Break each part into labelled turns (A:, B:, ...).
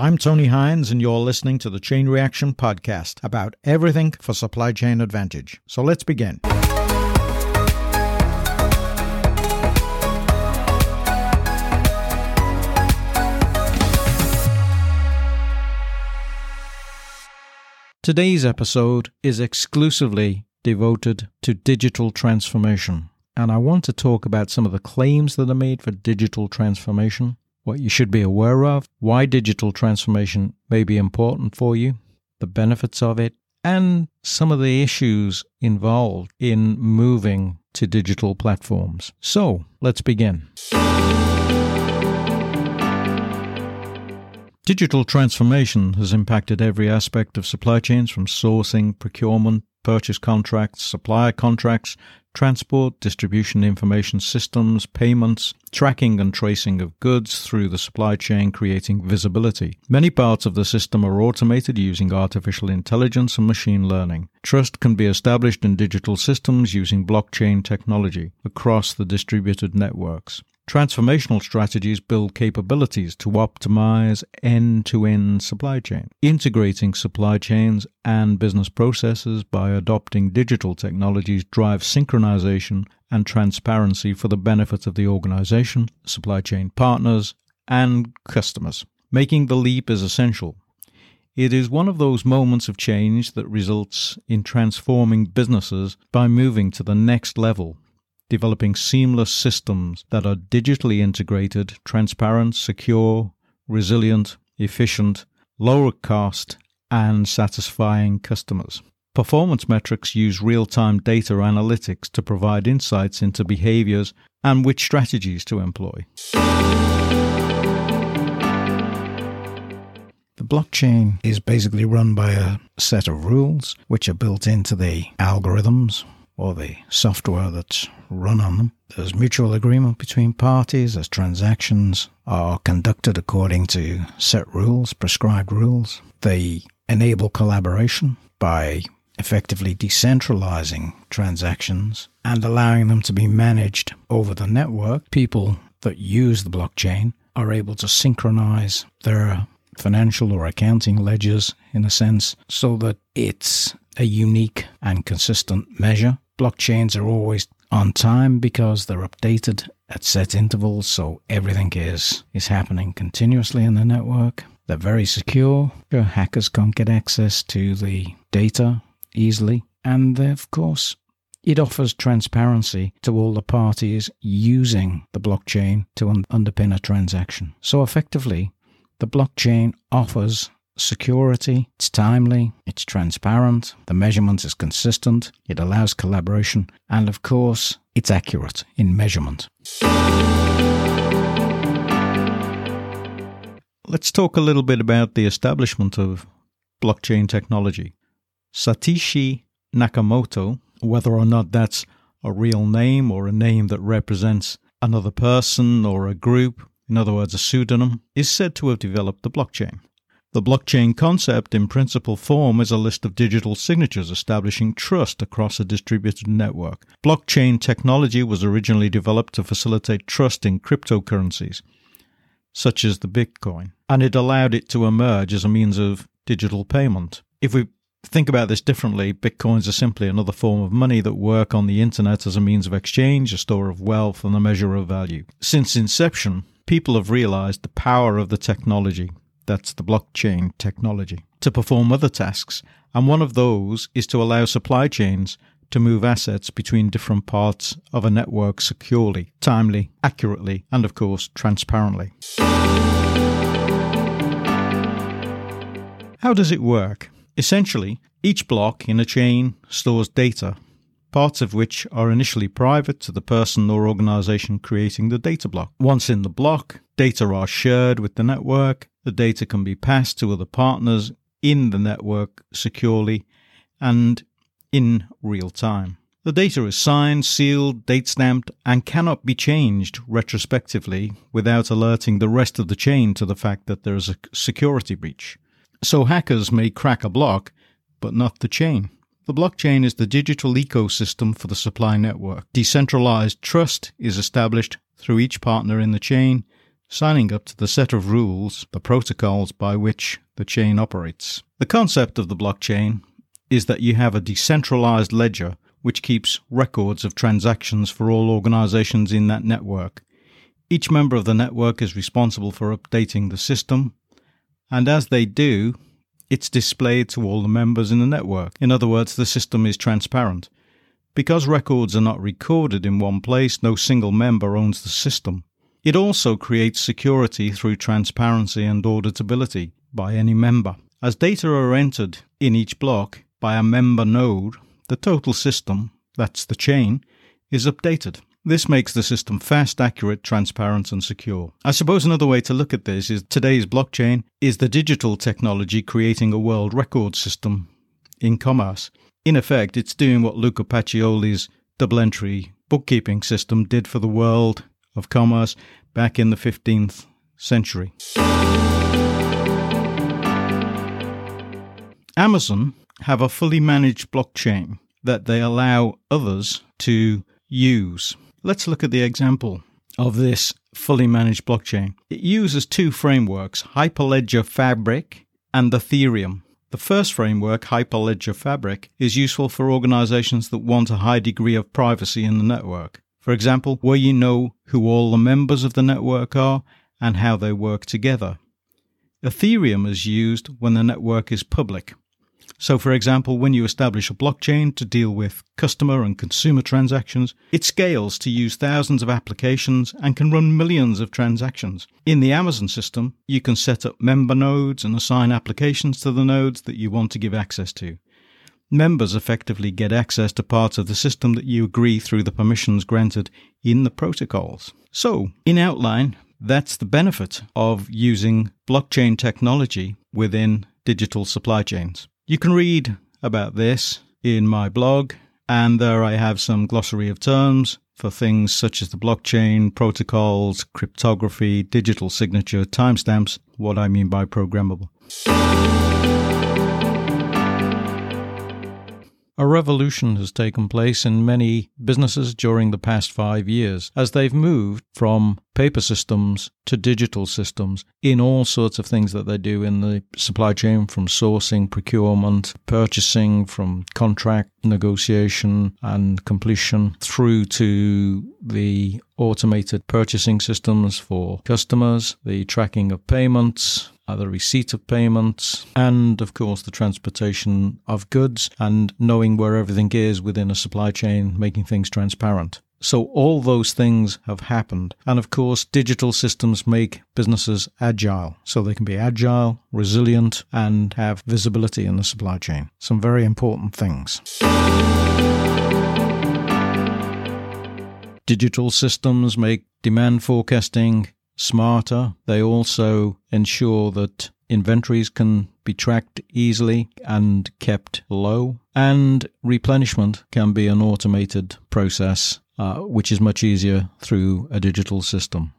A: I'm Tony Hines, and you're listening to the Chain Reaction Podcast about everything for supply chain advantage. So let's begin. Today's episode is exclusively devoted to digital transformation. And I want to talk about some of the claims that are made for digital transformation, what you should be aware of, why digital transformation may be important for you, the benefits of it, and some of the issues involved in moving to digital platforms. So let's begin. Digital transformation has impacted every aspect of supply chains from sourcing, procurement, purchase contracts, supplier contracts, transport, distribution information systems, payments, tracking and tracing of goods through the supply chain, creating visibility. Many parts of the system are automated using artificial intelligence and machine learning. Trust can be established in digital systems using blockchain technology across the distributed networks. Transformational strategies build capabilities to optimize end to end supply chain, integrating supply chains and business processes by adopting digital technologies drive synchronization and transparency for the benefit of the organization, supply chain partners, and customers. Making the leap is essential. It is one of those moments of change that results in transforming businesses by moving to the next level developing seamless systems that are digitally integrated, transparent, secure, resilient, efficient, lower cost, and satisfying customers. Performance metrics use real time data analytics to provide insights into behaviors and which strategies to employ. The blockchain is basically run by a set of rules which are built into the algorithms or the software that's run on them. There's mutual agreement between parties as transactions are conducted according to set rules, prescribed rules. They enable collaboration by effectively decentralizing transactions and allowing them to be managed over the network. People that use the blockchain are able to synchronize their financial or accounting ledgers in a sense so that it's a unique and consistent measure blockchains are always on time because they're updated at set intervals, so everything is is happening continuously in the network. They're very secure. Hackers can't get access to the data easily, and uh, of course, it offers transparency to all the parties using the blockchain to un- underpin a transaction. So effectively, the blockchain offers security, it's timely, it's transparent, the measurement is consistent, it allows collaboration, and of course, it's accurate in measurement. Let's talk a little bit about the establishment of blockchain technology. Satoshi Nakamoto, whether or not that's a real name or a name that represents another person or a group, in other words, a pseudonym, is said to have developed the blockchain. The blockchain concept in principle form is a list of digital signatures establishing trust across a distributed network. Blockchain technology was originally developed to facilitate trust in cryptocurrencies, such as the Bitcoin, and it allowed it to emerge as a means of digital payment. If we think about this differently, bitcoins are simply another form of money that work on the internet as a means of exchange, a store of wealth, and a measure of value. Since inception, people have realized the power of the technology that's the blockchain technology, to perform other tasks. And one of those is to allow supply chains to move assets between different parts of a network securely, timely, accurately, and of course, transparently. How does it work? Essentially, each block in a chain stores data, parts of which are initially private to the person or organization creating the data block. Once in the block, data are shared with the network, the data can be passed to other partners in the network securely and in real time. The data is signed, sealed, date stamped, and cannot be changed retrospectively without alerting the rest of the chain to the fact that there is a security breach. So hackers may crack a block, but not the chain. The blockchain is the digital ecosystem for the supply network. Decentralized trust is established through each partner in the chain signing up to the set of rules, the protocols by which the chain operates. The concept of the blockchain is that you have a decentralized ledger which keeps records of transactions for all organizations in that network. Each member of the network is responsible for updating the system, and as they do, it's displayed to all the members in the network. In other words, the system is transparent. Because records are not recorded in one place, no single member owns the system. It also creates security through transparency and auditability by any member. As data are entered in each block by a member node, the total system, that's the chain, is updated. This makes the system fast, accurate, transparent, and secure. I suppose another way to look at this is today's blockchain is the digital technology creating a world record system in commerce. In effect, it's doing what Luca Pacioli's double entry bookkeeping system did for the world of commerce back in the 15th century. Amazon have a fully managed blockchain that they allow others to use. Let's look at the example of this fully managed blockchain. It uses two frameworks, Hyperledger Fabric and Ethereum. The first framework, Hyperledger Fabric, is useful for organizations that want a high degree of privacy in the network. For example, where you know who all the members of the network are and how they work together. Ethereum is used when the network is public. So, for example, when you establish a blockchain to deal with customer and consumer transactions, it scales to use thousands of applications and can run millions of transactions. In the Amazon system, you can set up member nodes and assign applications to the nodes that you want to give access to. Members effectively get access to parts of the system that you agree through the permissions granted in the protocols. So, in outline, that's the benefit of using blockchain technology within digital supply chains. You can read about this in my blog, and there I have some glossary of terms for things such as the blockchain, protocols, cryptography, digital signature, timestamps, what I mean by programmable. A revolution has taken place in many businesses during the past five years as they've moved from paper systems to digital systems in all sorts of things that they do in the supply chain from sourcing, procurement, purchasing, from contract negotiation and completion through to the automated purchasing systems for customers, the tracking of payments, uh, the receipt of payments, and of course the transportation of goods and knowing where everything is within a supply chain, making things transparent. So all those things have happened. And of course, digital systems make businesses agile. So they can be agile, resilient, and have visibility in the supply chain. Some very important things. Digital systems make demand forecasting smarter. They also ensure that inventories can be tracked easily and kept low. And replenishment can be an automated process, uh, which is much easier through a digital system.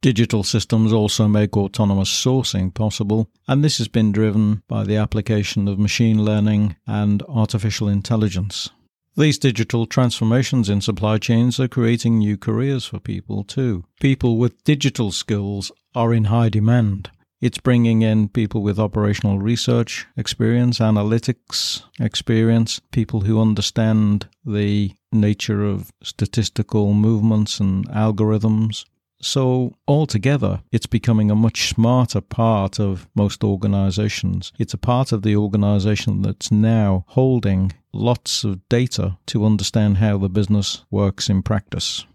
A: Digital systems also make autonomous sourcing possible, and this has been driven by the application of machine learning and artificial intelligence. These digital transformations in supply chains are creating new careers for people too. People with digital skills are in high demand. It's bringing in people with operational research experience, analytics experience, people who understand the nature of statistical movements and algorithms, so, altogether, it's becoming a much smarter part of most organizations. It's a part of the organization that's now holding lots of data to understand how the business works in practice.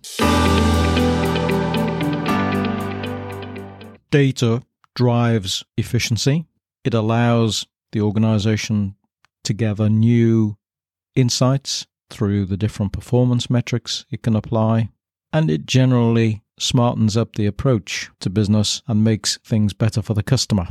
A: Data drives efficiency, it allows the organization to gather new insights through the different performance metrics it can apply, and it generally smartens up the approach to business and makes things better for the customer.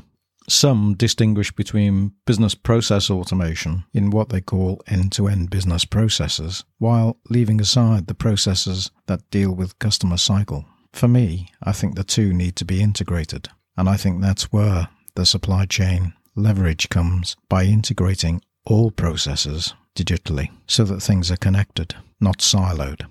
A: Some distinguish between business process automation in what they call end to end business processes, while leaving aside the processes that deal with customer cycle. For me, I think the two need to be integrated, and I think that's where the supply chain leverage comes by integrating all processes digitally so that things are connected, not siloed.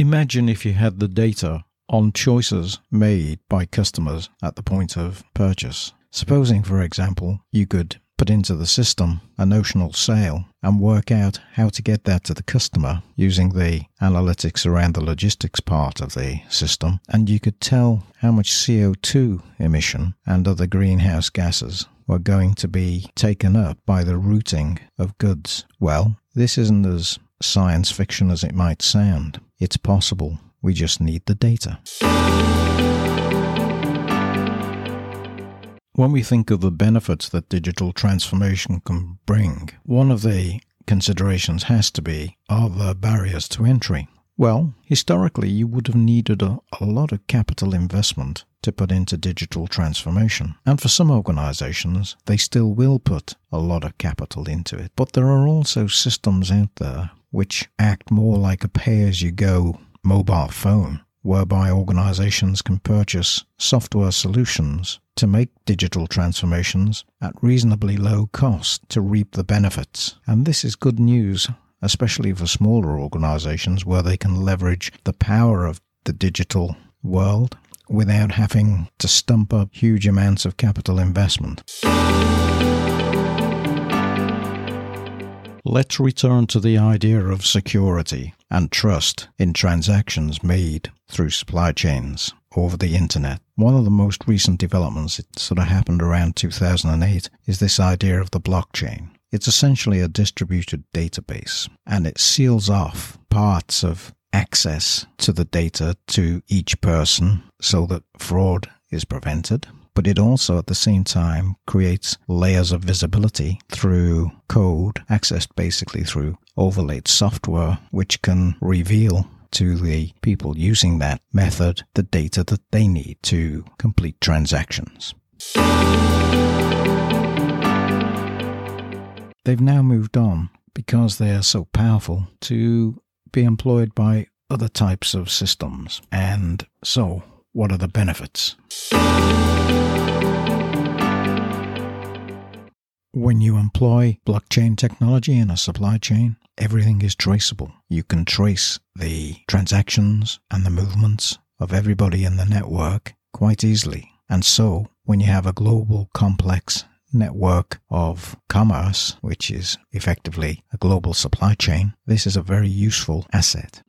A: Imagine if you had the data on choices made by customers at the point of purchase. Supposing, for example, you could put into the system a notional sale and work out how to get that to the customer using the analytics around the logistics part of the system, and you could tell how much CO2 emission and other greenhouse gases were going to be taken up by the routing of goods. Well, this isn't as science fiction as it might sound. It's possible. We just need the data. When we think of the benefits that digital transformation can bring, one of the considerations has to be are the barriers to entry? Well, historically, you would have needed a, a, lot of capital investment to put into digital transformation. And for some organizations, they still will put a lot of capital into it. But there are also systems out there which act more like a pay as you go mobile phone, whereby organizations can purchase software solutions to make digital transformations at reasonably low cost to reap the benefits. And this is good news, especially for smaller organizations where they can leverage the power of the digital world without having to stump up huge amounts of capital investment. Let's return to the idea of security and trust in transactions made through supply chains over the internet. One of the most recent developments, it sort of happened around 2008, is this idea of the blockchain. It's essentially a distributed database and it seals off parts of access to the data to each person so that fraud is prevented but it also at the same time creates layers of visibility through code accessed basically through overlaid software, which can reveal to the people using that method the data that they need to complete transactions. They've now moved on because they are so powerful to be employed by other types of systems. And so, what are the benefits? When you employ blockchain technology in a supply chain, everything is traceable. You can trace the transactions and the movements of everybody in the network quite easily. And so, when you have a global complex network of commerce, which is effectively a global supply chain, this is a very useful asset.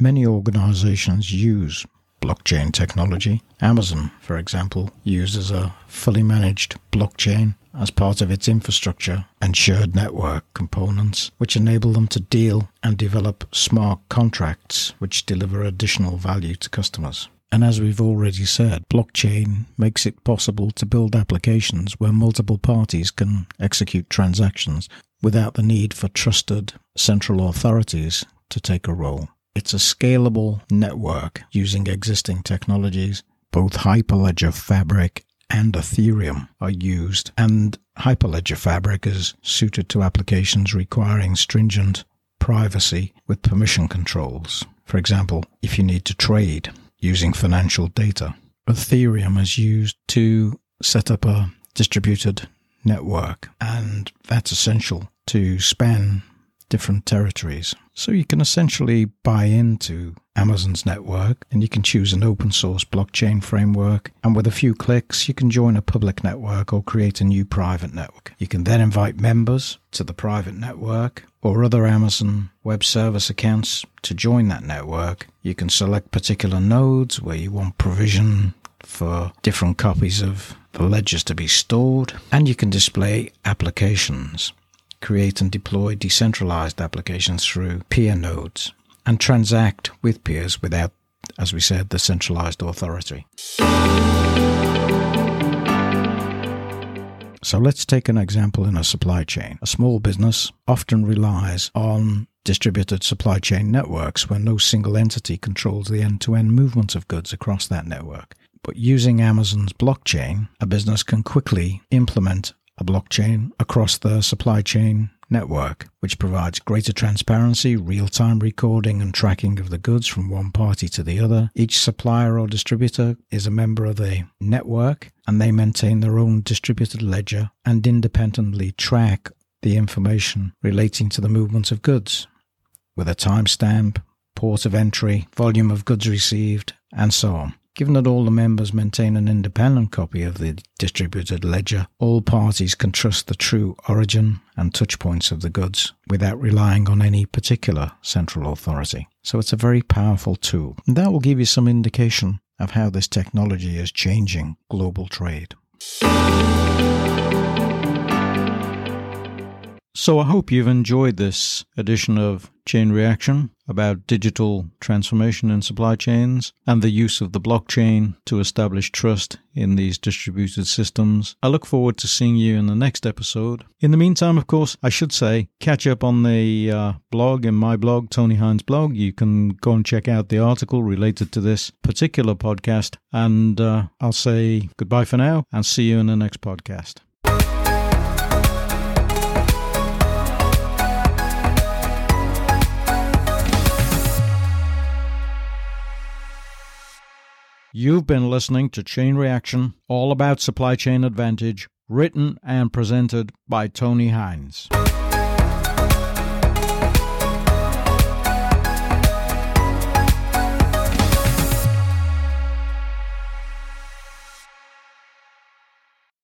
A: Many organizations use blockchain technology. Amazon, for example, uses a fully managed blockchain as part of its infrastructure and shared network components, which enable them to deal and develop smart contracts which deliver additional value to customers. And as we've already said, blockchain makes it possible to build applications where multiple parties can execute transactions without the need for trusted central authorities to take a role. It's a scalable network using existing technologies. Both Hyperledger Fabric and Ethereum are used, and Hyperledger Fabric is suited to applications requiring stringent privacy with permission controls. For example, if you need to trade using financial data. Ethereum is used to set up a distributed network, and that's essential to span different territories. So you can essentially buy into Amazon's network and you can choose an open source blockchain framework. And with a few clicks, you can join a public network or create a new private network. You can then invite members to the private network or other Amazon Web Service accounts to join that network. You can select particular nodes where you want provision for different copies of the ledgers to be stored, and you can display applications create and deploy decentralized applications through peer nodes, and transact with peers without, as we said, the centralized authority. So let's take an example in a supply chain. A small business often relies on distributed supply chain networks where no single entity controls the end to end movement of goods across that network. But using Amazon's blockchain, a business can quickly implement a blockchain across the supply chain
B: network, which provides greater transparency, real time recording, and tracking of the goods from one party to the other. Each supplier or distributor is a member of the network and they maintain their own distributed ledger and independently track the information relating to the movement of goods with a timestamp, port of entry, volume of goods received, and so on. Given that all the members maintain an independent copy of the distributed ledger, all parties can trust the true origin and touch points of the goods without relying on any particular central authority. So it's a very powerful tool. And that will give you some indication of how this technology is changing global trade.
A: So I hope you've enjoyed this edition of Chain Reaction about digital transformation in supply chains and the use of the blockchain to establish trust in these distributed systems. I look forward to seeing you in the next episode. In the meantime, of course, I should say, catch up on the uh, blog, in my blog, Tony Hines blog. You can go and check out the article related to this particular podcast. And uh, I'll say goodbye for now and see you in the next podcast. You've been listening to Chain Reaction, all about supply chain advantage, written and presented by Tony Hines.